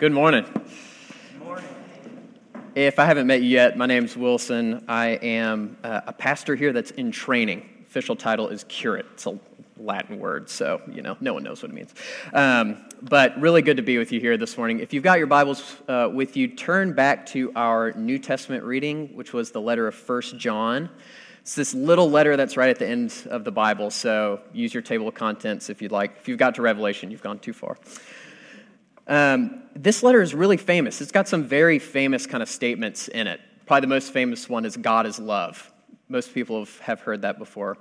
Good morning. Good morning. If I haven't met you yet, my name's Wilson. I am uh, a pastor here that's in training. Official title is curate. It's a Latin word, so you know no one knows what it means. Um, but really good to be with you here this morning. If you've got your Bibles uh, with you, turn back to our New Testament reading, which was the letter of First John. It's this little letter that's right at the end of the Bible. So use your table of contents if you'd like. If you've got to Revelation, you've gone too far. Um, this letter is really famous. It's got some very famous kind of statements in it. Probably the most famous one is God is love. Most people have, heard that before.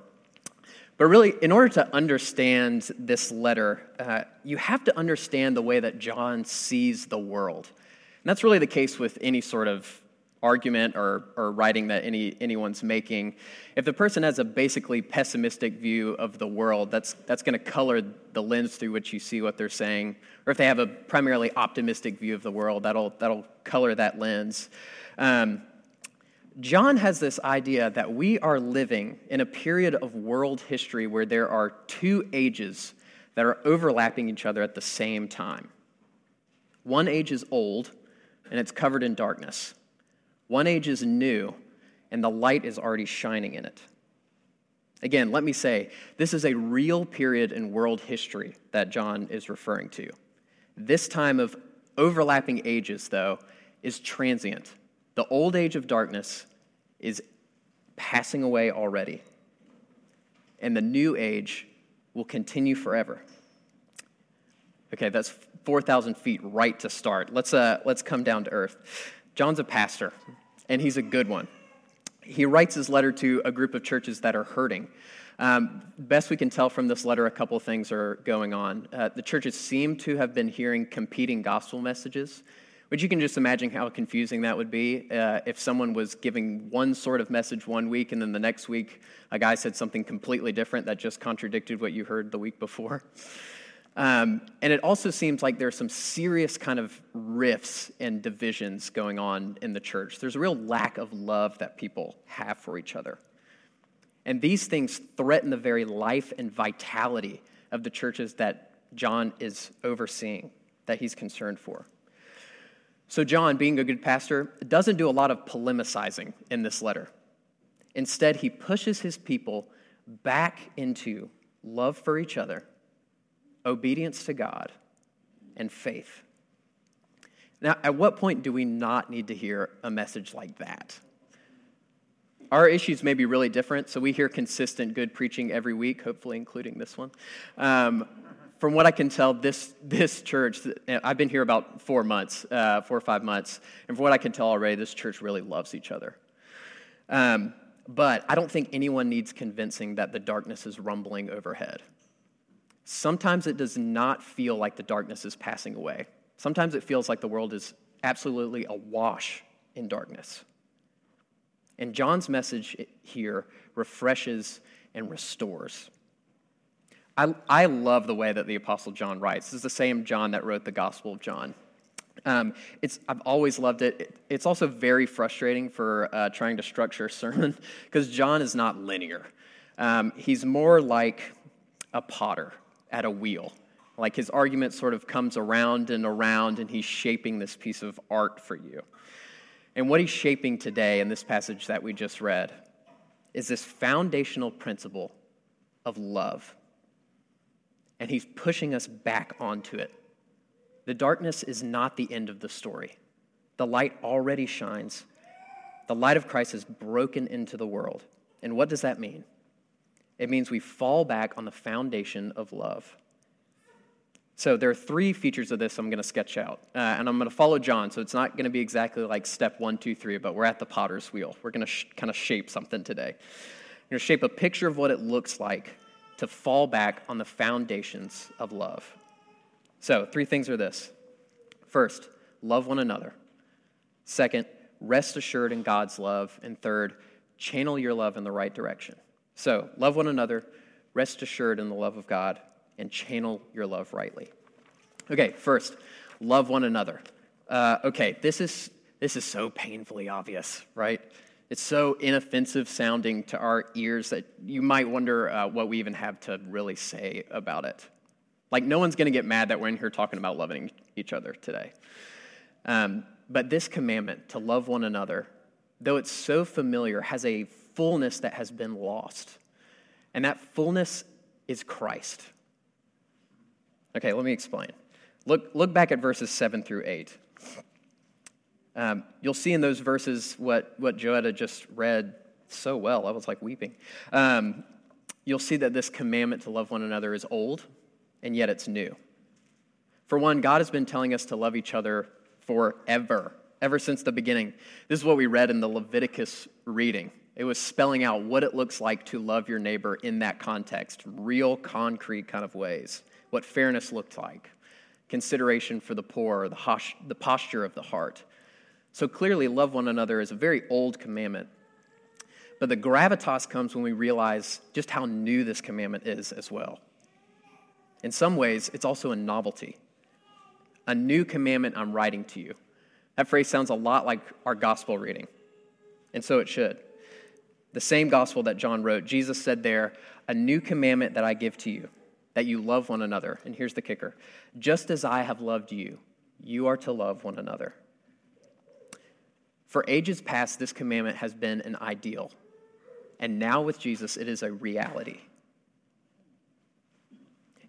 But really, in order to understand this letter, uh, you have to understand the way that John sees the world. And that's really the case with any sort of argument or, or writing that any, anyone's making, if the person has a basically pessimistic view of the world, that's, that's going to color the lens through which you see what they're saying. Or if they have a primarily optimistic view of the world, that'll, that'll color that lens. Um, John has this idea that we are living in a period of world history where there are two ages that are overlapping each other at the same time. One age is old, and it's covered in darkness. One age is new, and the light is already shining in it. Again, let me say, this is a real period in world history that John is referring to. This time of overlapping ages, though, is transient. The old age of darkness is passing away already, and the new age will continue forever. Okay, that's 4,000 feet right to start. Let's, uh, let's come down to earth. John's a pastor, and he's a good one. He writes his letter to a group of churches that are hurting. Um, best we can tell from this letter, a couple of things are going on. Uh, the churches seem to have been hearing competing gospel messages, which you can just imagine how confusing that would be uh, if someone was giving one sort of message one week and then the next week a guy said something completely different that just contradicted what you heard the week before. Um, and it also seems like there's some serious kind of rifts and divisions going on in the church. There's a real lack of love that people have for each other. And these things threaten the very life and vitality of the churches that John is overseeing, that he's concerned for. So, John, being a good pastor, doesn't do a lot of polemicizing in this letter. Instead, he pushes his people back into love for each other obedience to God, and faith. Now, at what point do we not need to hear a message like that? Our issues may be really different, so we hear consistent good preaching every week, hopefully including this one. Um, from what I can tell, this, this church, I've been here about four months, uh, four or five months, and from what I can tell already, this church really loves each other. Um, but I don't think anyone needs convincing that the darkness is rumbling overhead. Sometimes it does not feel like the darkness is passing away. Sometimes it feels like the world is absolutely awash in darkness. And John's message here refreshes and restores. I, I love the way that the Apostle John writes. This is the same John that wrote the Gospel of John. Um, it's, I've always loved it. it it's also very frustrating for uh, trying to structure a sermon because John is not linear. Um, he's more like a potter at a wheel. Like his argument sort of comes around and around, and he's shaping this piece of art for you. And what he's shaping today in this passage that we just read is this foundational principle of love. And he's pushing us back onto it. The darkness is not the end of the story, the light already shines. The light of Christ has broken into the world. And what does that mean? It means we fall back on the foundation of love. So there are three features of this I'm going to sketch out. Uh, and I'm going to follow John, so it's not going to be exactly like step one, two, three, but we're at the potter's wheel. We're going to sh- kind of shape something today. We're going to shape a picture of what it looks like to fall back on the foundations of love. So, three things are this first, love one another. Second, rest assured in God's love. And third, channel your love in the right direction. So, love one another, rest assured in the love of God, and channel your love rightly. Okay, first, love one another. Uh, okay, this is, this is so painfully obvious, right? It's so inoffensive sounding to our ears that you might wonder uh, what we even have to really say about it. Like, no one's going to get mad that we're in here talking about loving each other today. Um, but this commandment to love one another, though it's so familiar, has a fullness that has been lost. And that fullness is Christ. Okay, let me explain. Look, look back at verses 7 through 8. Um, you'll see in those verses what, what Joetta just read so well. I was like weeping. Um, you'll see that this commandment to love one another is old, and yet it's new. For one, God has been telling us to love each other forever, ever since the beginning. This is what we read in the Leviticus reading. It was spelling out what it looks like to love your neighbor in that context, real, concrete kind of ways, what fairness looked like, consideration for the poor, the, the posture of the heart. So clearly, love one another is a very old commandment. But the gravitas comes when we realize just how new this commandment is as well. In some ways, it's also a novelty. A new commandment I'm writing to you. That phrase sounds a lot like our gospel reading, and so it should. The same gospel that John wrote, Jesus said there, A new commandment that I give to you, that you love one another. And here's the kicker just as I have loved you, you are to love one another. For ages past, this commandment has been an ideal. And now with Jesus, it is a reality.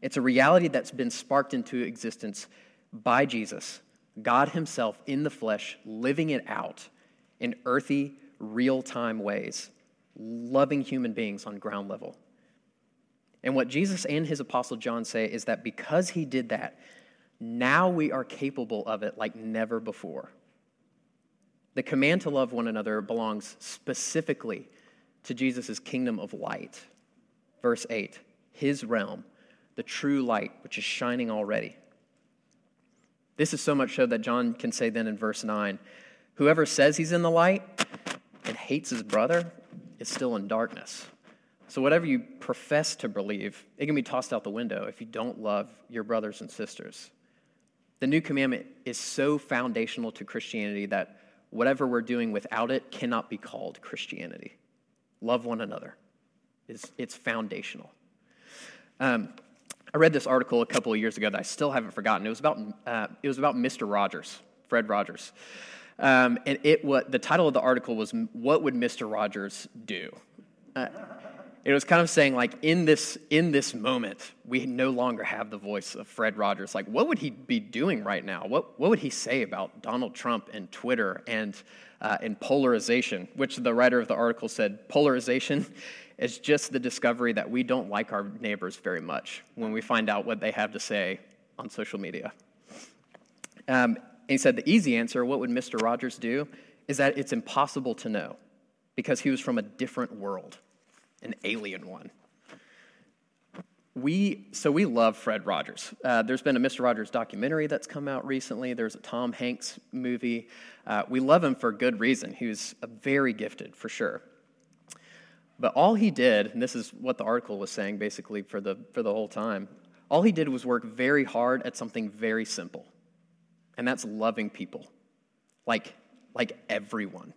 It's a reality that's been sparked into existence by Jesus, God Himself in the flesh, living it out in earthy, real time ways, loving human beings on ground level. And what Jesus and his apostle John say is that because he did that, now we are capable of it like never before. The command to love one another belongs specifically to Jesus' kingdom of light. Verse 8, his realm, the true light, which is shining already. This is so much so that John can say then in verse 9 Whoever says he's in the light and hates his brother is still in darkness. So, whatever you profess to believe, it can be tossed out the window if you don't love your brothers and sisters. The new commandment is so foundational to Christianity that whatever we're doing without it cannot be called Christianity. Love one another. It's, it's foundational. Um, I read this article a couple of years ago that I still haven't forgotten. It was about, uh, it was about Mr. Rogers, Fred Rogers. Um, and it, what, the title of the article was, What Would Mr. Rogers Do? Uh, it was kind of saying, like, in this, in this moment, we no longer have the voice of Fred Rogers. Like, what would he be doing right now? What, what would he say about Donald Trump and Twitter and, uh, and polarization? Which the writer of the article said, polarization is just the discovery that we don't like our neighbors very much when we find out what they have to say on social media. Um, he said the easy answer, what would Mr. Rogers do, is that it's impossible to know because he was from a different world, an alien one. We, so we love Fred Rogers. Uh, there's been a Mr. Rogers documentary that's come out recently. There's a Tom Hanks movie. Uh, we love him for good reason. He was very gifted, for sure. But all he did, and this is what the article was saying basically for the, for the whole time, all he did was work very hard at something very simple, and that's loving people, like, like everyone.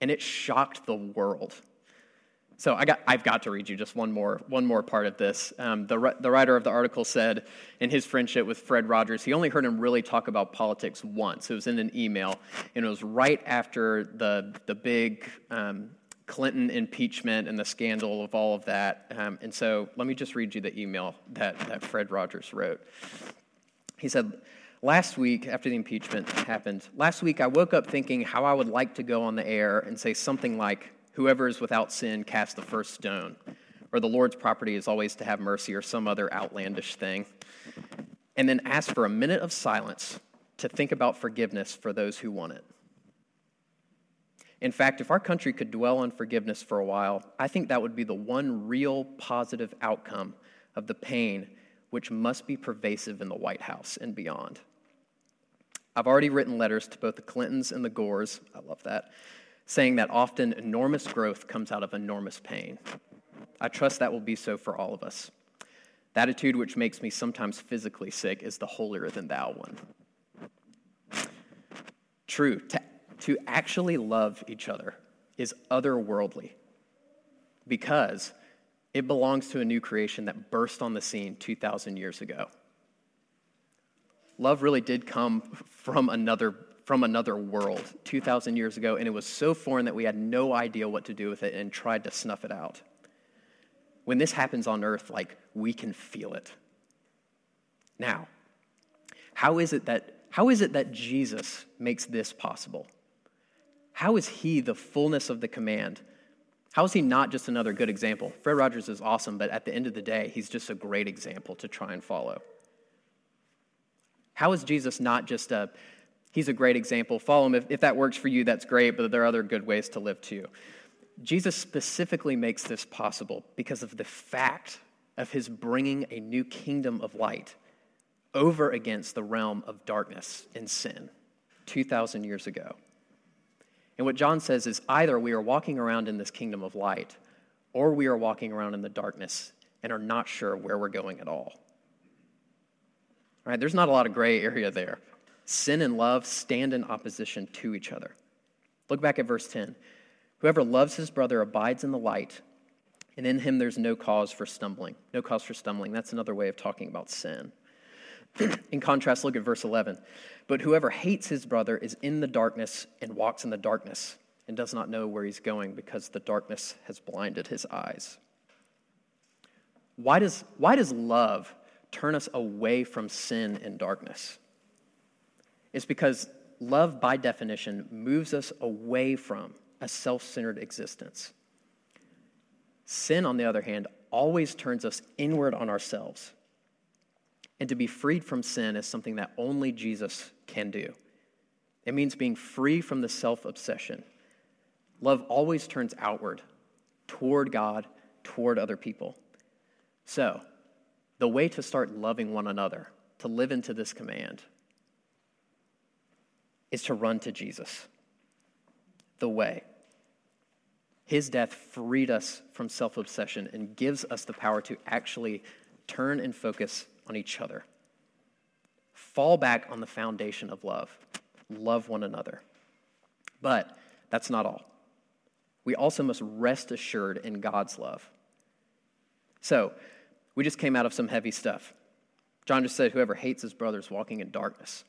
And it shocked the world. So I got, I've got to read you just one more, one more part of this. Um, the, the writer of the article said in his friendship with Fred Rogers, he only heard him really talk about politics once. It was in an email, and it was right after the, the big um, Clinton impeachment and the scandal of all of that. Um, and so let me just read you the email that, that Fred Rogers wrote. He said, Last week, after the impeachment happened, last week I woke up thinking how I would like to go on the air and say something like, Whoever is without sin, cast the first stone, or the Lord's property is always to have mercy, or some other outlandish thing. And then ask for a minute of silence to think about forgiveness for those who want it. In fact, if our country could dwell on forgiveness for a while, I think that would be the one real positive outcome of the pain which must be pervasive in the White House and beyond. I've already written letters to both the Clintons and the Gores, I love that, saying that often enormous growth comes out of enormous pain. I trust that will be so for all of us. The attitude which makes me sometimes physically sick is the holier than thou one. True, to to actually love each other is otherworldly because it belongs to a new creation that burst on the scene 2,000 years ago. Love really did come from another, from another world 2,000 years ago, and it was so foreign that we had no idea what to do with it and tried to snuff it out. When this happens on earth, like, we can feel it. Now, how is it that, how is it that Jesus makes this possible? How is he the fullness of the command how is he not just another good example? Fred Rogers is awesome, but at the end of the day, he's just a great example to try and follow. How is Jesus not just a, he's a great example, follow him. If, if that works for you, that's great, but there are other good ways to live too. Jesus specifically makes this possible because of the fact of his bringing a new kingdom of light over against the realm of darkness and sin 2,000 years ago. And what John says is either we are walking around in this kingdom of light, or we are walking around in the darkness and are not sure where we're going at all. Right, there's not a lot of gray area there. Sin and love stand in opposition to each other. Look back at verse 10. Whoever loves his brother abides in the light, and in him there's no cause for stumbling. No cause for stumbling. That's another way of talking about sin. in contrast, look at verse 11. But whoever hates his brother is in the darkness and walks in the darkness and does not know where he's going because the darkness has blinded his eyes. Why does, why does love turn us away from sin and darkness? It's because love, by definition, moves us away from a self centered existence. Sin, on the other hand, always turns us inward on ourselves and to be freed from sin is something that only Jesus can do. It means being free from the self obsession. Love always turns outward, toward God, toward other people. So, the way to start loving one another, to live into this command, is to run to Jesus. The way. His death freed us from self obsession and gives us the power to actually turn and focus on each other. Fall back on the foundation of love. Love one another. But that's not all. We also must rest assured in God's love. So, we just came out of some heavy stuff. John just said, Whoever hates his brother is walking in darkness.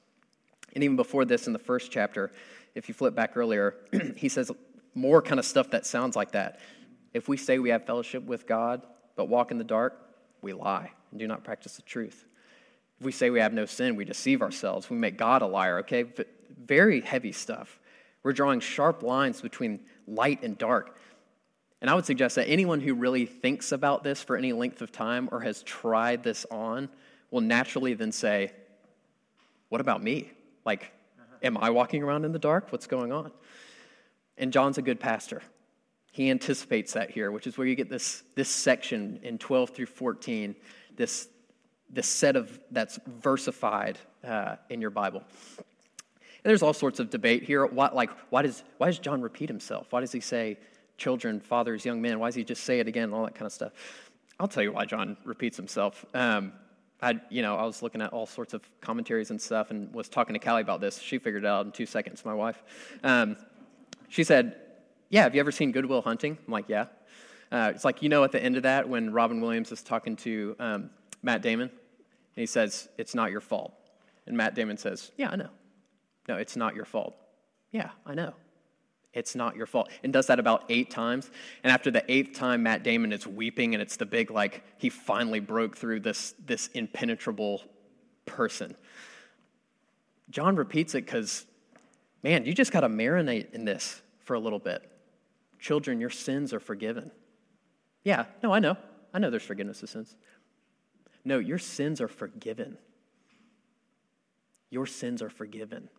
And even before this, in the first chapter, if you flip back earlier, he says more kind of stuff that sounds like that. If we say we have fellowship with God, but walk in the dark, we lie and do not practice the truth. If we say we have no sin, we deceive ourselves. We make God a liar, okay? But very heavy stuff. We're drawing sharp lines between light and dark. And I would suggest that anyone who really thinks about this for any length of time or has tried this on will naturally then say, What about me? Like, am I walking around in the dark? What's going on? And John's a good pastor. He anticipates that here, which is where you get this, this section in 12 through 14, this, this set of that's versified uh, in your Bible. And there's all sorts of debate here. Why, like, why does, why does John repeat himself? Why does he say children, fathers, young men? Why does he just say it again all that kind of stuff? I'll tell you why John repeats himself. Um, I, you know, I was looking at all sorts of commentaries and stuff and was talking to Callie about this. She figured it out in two seconds, my wife. Um, she said, yeah, have you ever seen Good Will Hunting? I'm like, Yeah. Uh, it's like, you know, at the end of that, when Robin Williams is talking to um, Matt Damon, and he says, It's not your fault. And Matt Damon says, Yeah, I know. No, it's not your fault. Yeah, I know. It's not your fault. And does that about eight times. And after the eighth time, Matt Damon is weeping, and it's the big, like, he finally broke through this, this impenetrable person. John repeats it because, man, you just got to marinate in this for a little bit. Children, your sins are forgiven. Yeah, no, I know. I know there's forgiveness of sins. No, your sins are forgiven. Your sins are forgiven.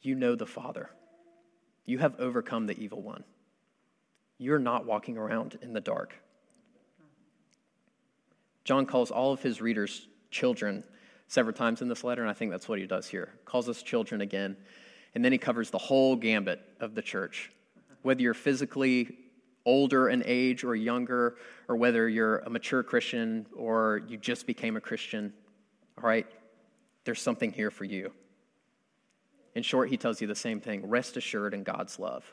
You know the Father. You have overcome the evil one. You're not walking around in the dark. John calls all of his readers children several times in this letter, and I think that's what he does here. Calls us children again, and then he covers the whole gambit of the church whether you're physically older in age or younger, or whether you're a mature Christian or you just became a Christian, all right, there's something here for you. In short, he tells you the same thing rest assured in God's love.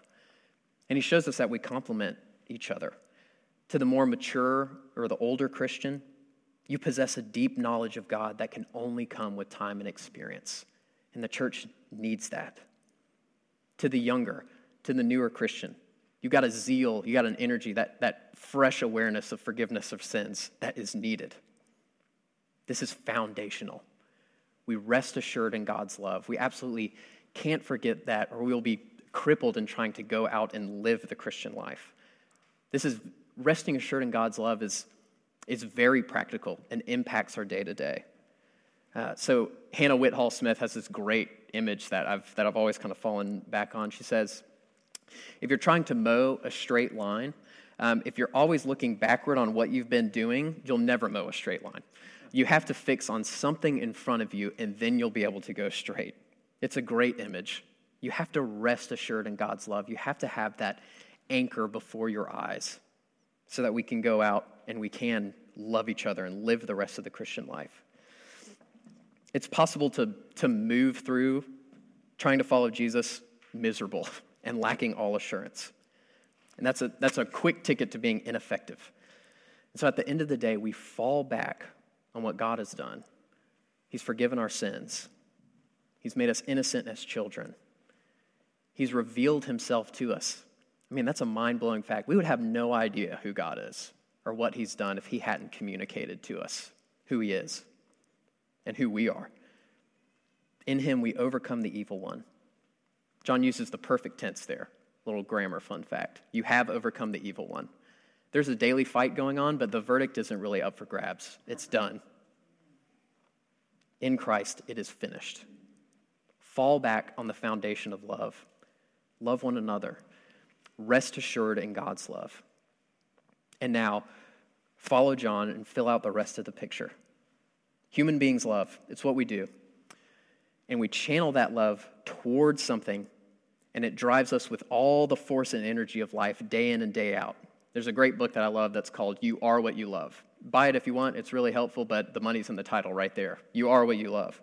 And he shows us that we complement each other. To the more mature or the older Christian, you possess a deep knowledge of God that can only come with time and experience. And the church needs that. To the younger, to the newer Christian, you got a zeal, you got an energy, that, that fresh awareness of forgiveness of sins that is needed. This is foundational. We rest assured in God's love. We absolutely can't forget that, or we'll be crippled in trying to go out and live the Christian life. This is resting assured in God's love is, is very practical and impacts our day to day. So Hannah Whitall Smith has this great image that I've, that I've always kind of fallen back on. She says, if you're trying to mow a straight line, um, if you're always looking backward on what you've been doing, you'll never mow a straight line. You have to fix on something in front of you, and then you'll be able to go straight. It's a great image. You have to rest assured in God's love. You have to have that anchor before your eyes so that we can go out and we can love each other and live the rest of the Christian life. It's possible to, to move through trying to follow Jesus miserable and lacking all assurance. And that's a, that's a quick ticket to being ineffective. And so at the end of the day, we fall back on what God has done. He's forgiven our sins, He's made us innocent as children, He's revealed Himself to us. I mean, that's a mind blowing fact. We would have no idea who God is or what He's done if He hadn't communicated to us who He is and who we are. In Him, we overcome the evil one. John uses the perfect tense there. Little grammar fun fact. You have overcome the evil one. There's a daily fight going on, but the verdict isn't really up for grabs. It's done. In Christ, it is finished. Fall back on the foundation of love. Love one another. Rest assured in God's love. And now, follow John and fill out the rest of the picture. Human beings love, it's what we do and we channel that love towards something, and it drives us with all the force and energy of life day in and day out. There's a great book that I love that's called You Are What You Love. Buy it if you want, it's really helpful, but the money's in the title right there. You are what you love.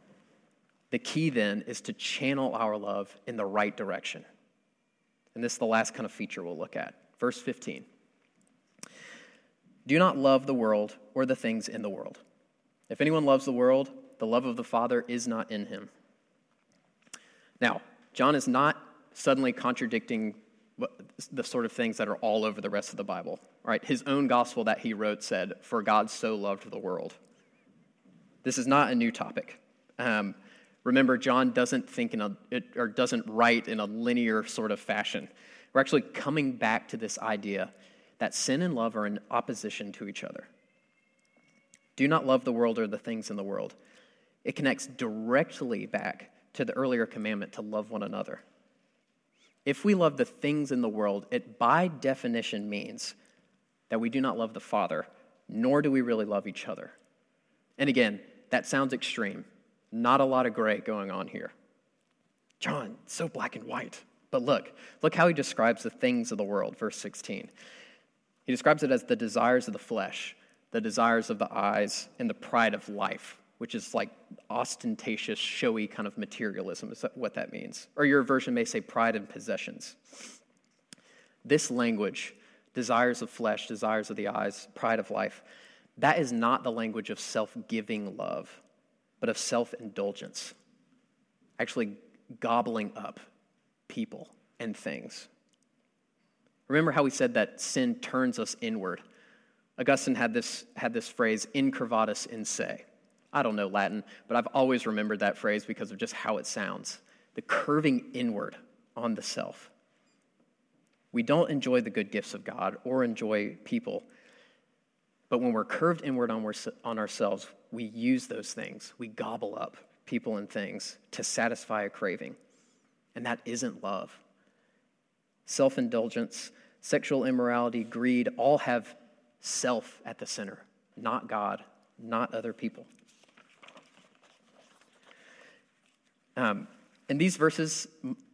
the key then is to channel our love in the right direction. And this is the last kind of feature we'll look at. Verse 15. Do not love the world or the things in the world. If anyone loves the world, the love of the Father is not in him. Now, John is not suddenly contradicting the sort of things that are all over the rest of the Bible. Right? His own gospel that he wrote said, For God so loved the world. This is not a new topic. Um, remember, John doesn't think in a, or doesn't write in a linear sort of fashion. We're actually coming back to this idea that sin and love are in opposition to each other. Do not love the world or the things in the world. It connects directly back to the earlier commandment to love one another. If we love the things in the world, it by definition means that we do not love the Father, nor do we really love each other. And again, that sounds extreme. Not a lot of gray going on here. John, so black and white. But look, look how he describes the things of the world, verse 16. He describes it as the desires of the flesh, the desires of the eyes, and the pride of life which is like ostentatious, showy kind of materialism, is that what that means. Or your version may say pride and possessions. This language, desires of flesh, desires of the eyes, pride of life, that is not the language of self giving love, but of self indulgence, actually gobbling up people and things. Remember how we said that sin turns us inward? Augustine had this, had this phrase, incurvatus in se I don't know Latin, but I've always remembered that phrase because of just how it sounds the curving inward on the self. We don't enjoy the good gifts of God or enjoy people, but when we're curved inward on, on ourselves, we use those things. We gobble up people and things to satisfy a craving. And that isn't love. Self indulgence, sexual immorality, greed all have self at the center, not God, not other people. Um, and these verses,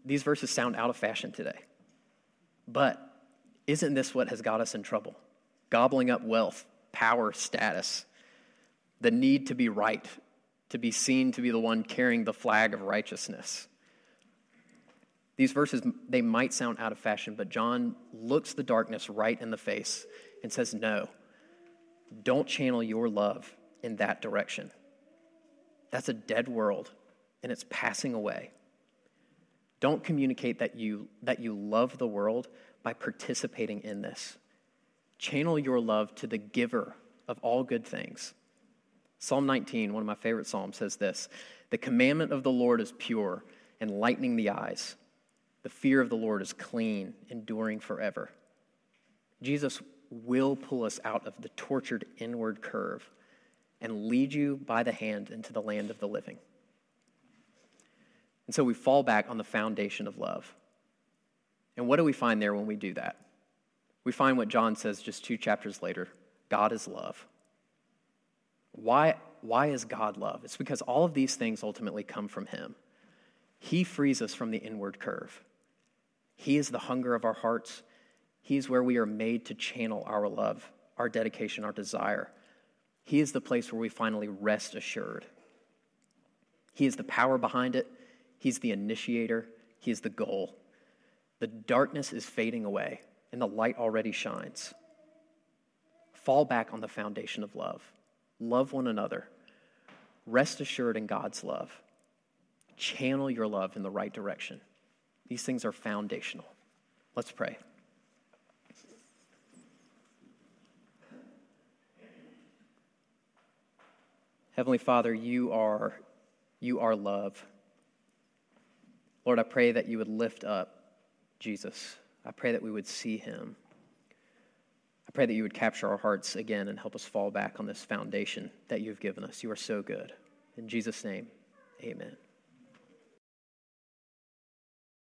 these verses sound out of fashion today. But isn't this what has got us in trouble? Gobbling up wealth, power, status, the need to be right, to be seen to be the one carrying the flag of righteousness. These verses, they might sound out of fashion, but John looks the darkness right in the face and says, No, don't channel your love in that direction. That's a dead world and it's passing away. Don't communicate that you, that you love the world by participating in this. Channel your love to the giver of all good things. Psalm 19, one of my favorite psalms, says this The commandment of the Lord is pure, enlightening the eyes. The fear of the Lord is clean, enduring forever. Jesus will pull us out of the tortured inward curve and lead you by the hand into the land of the living. And so we fall back on the foundation of love. And what do we find there when we do that? We find what John says just two chapters later God is love. Why, why is God love? It's because all of these things ultimately come from Him. He frees us from the inward curve. He is the hunger of our hearts. He is where we are made to channel our love, our dedication, our desire. He is the place where we finally rest assured. He is the power behind it. He's the initiator. He is the goal. The darkness is fading away, and the light already shines. Fall back on the foundation of love. Love one another. Rest assured in God's love. Channel your love in the right direction. These things are foundational. Let's pray. Heavenly Father, you are, you are love. Lord, I pray that you would lift up Jesus. I pray that we would see him. I pray that you would capture our hearts again and help us fall back on this foundation that you've given us. You are so good. In Jesus' name, amen.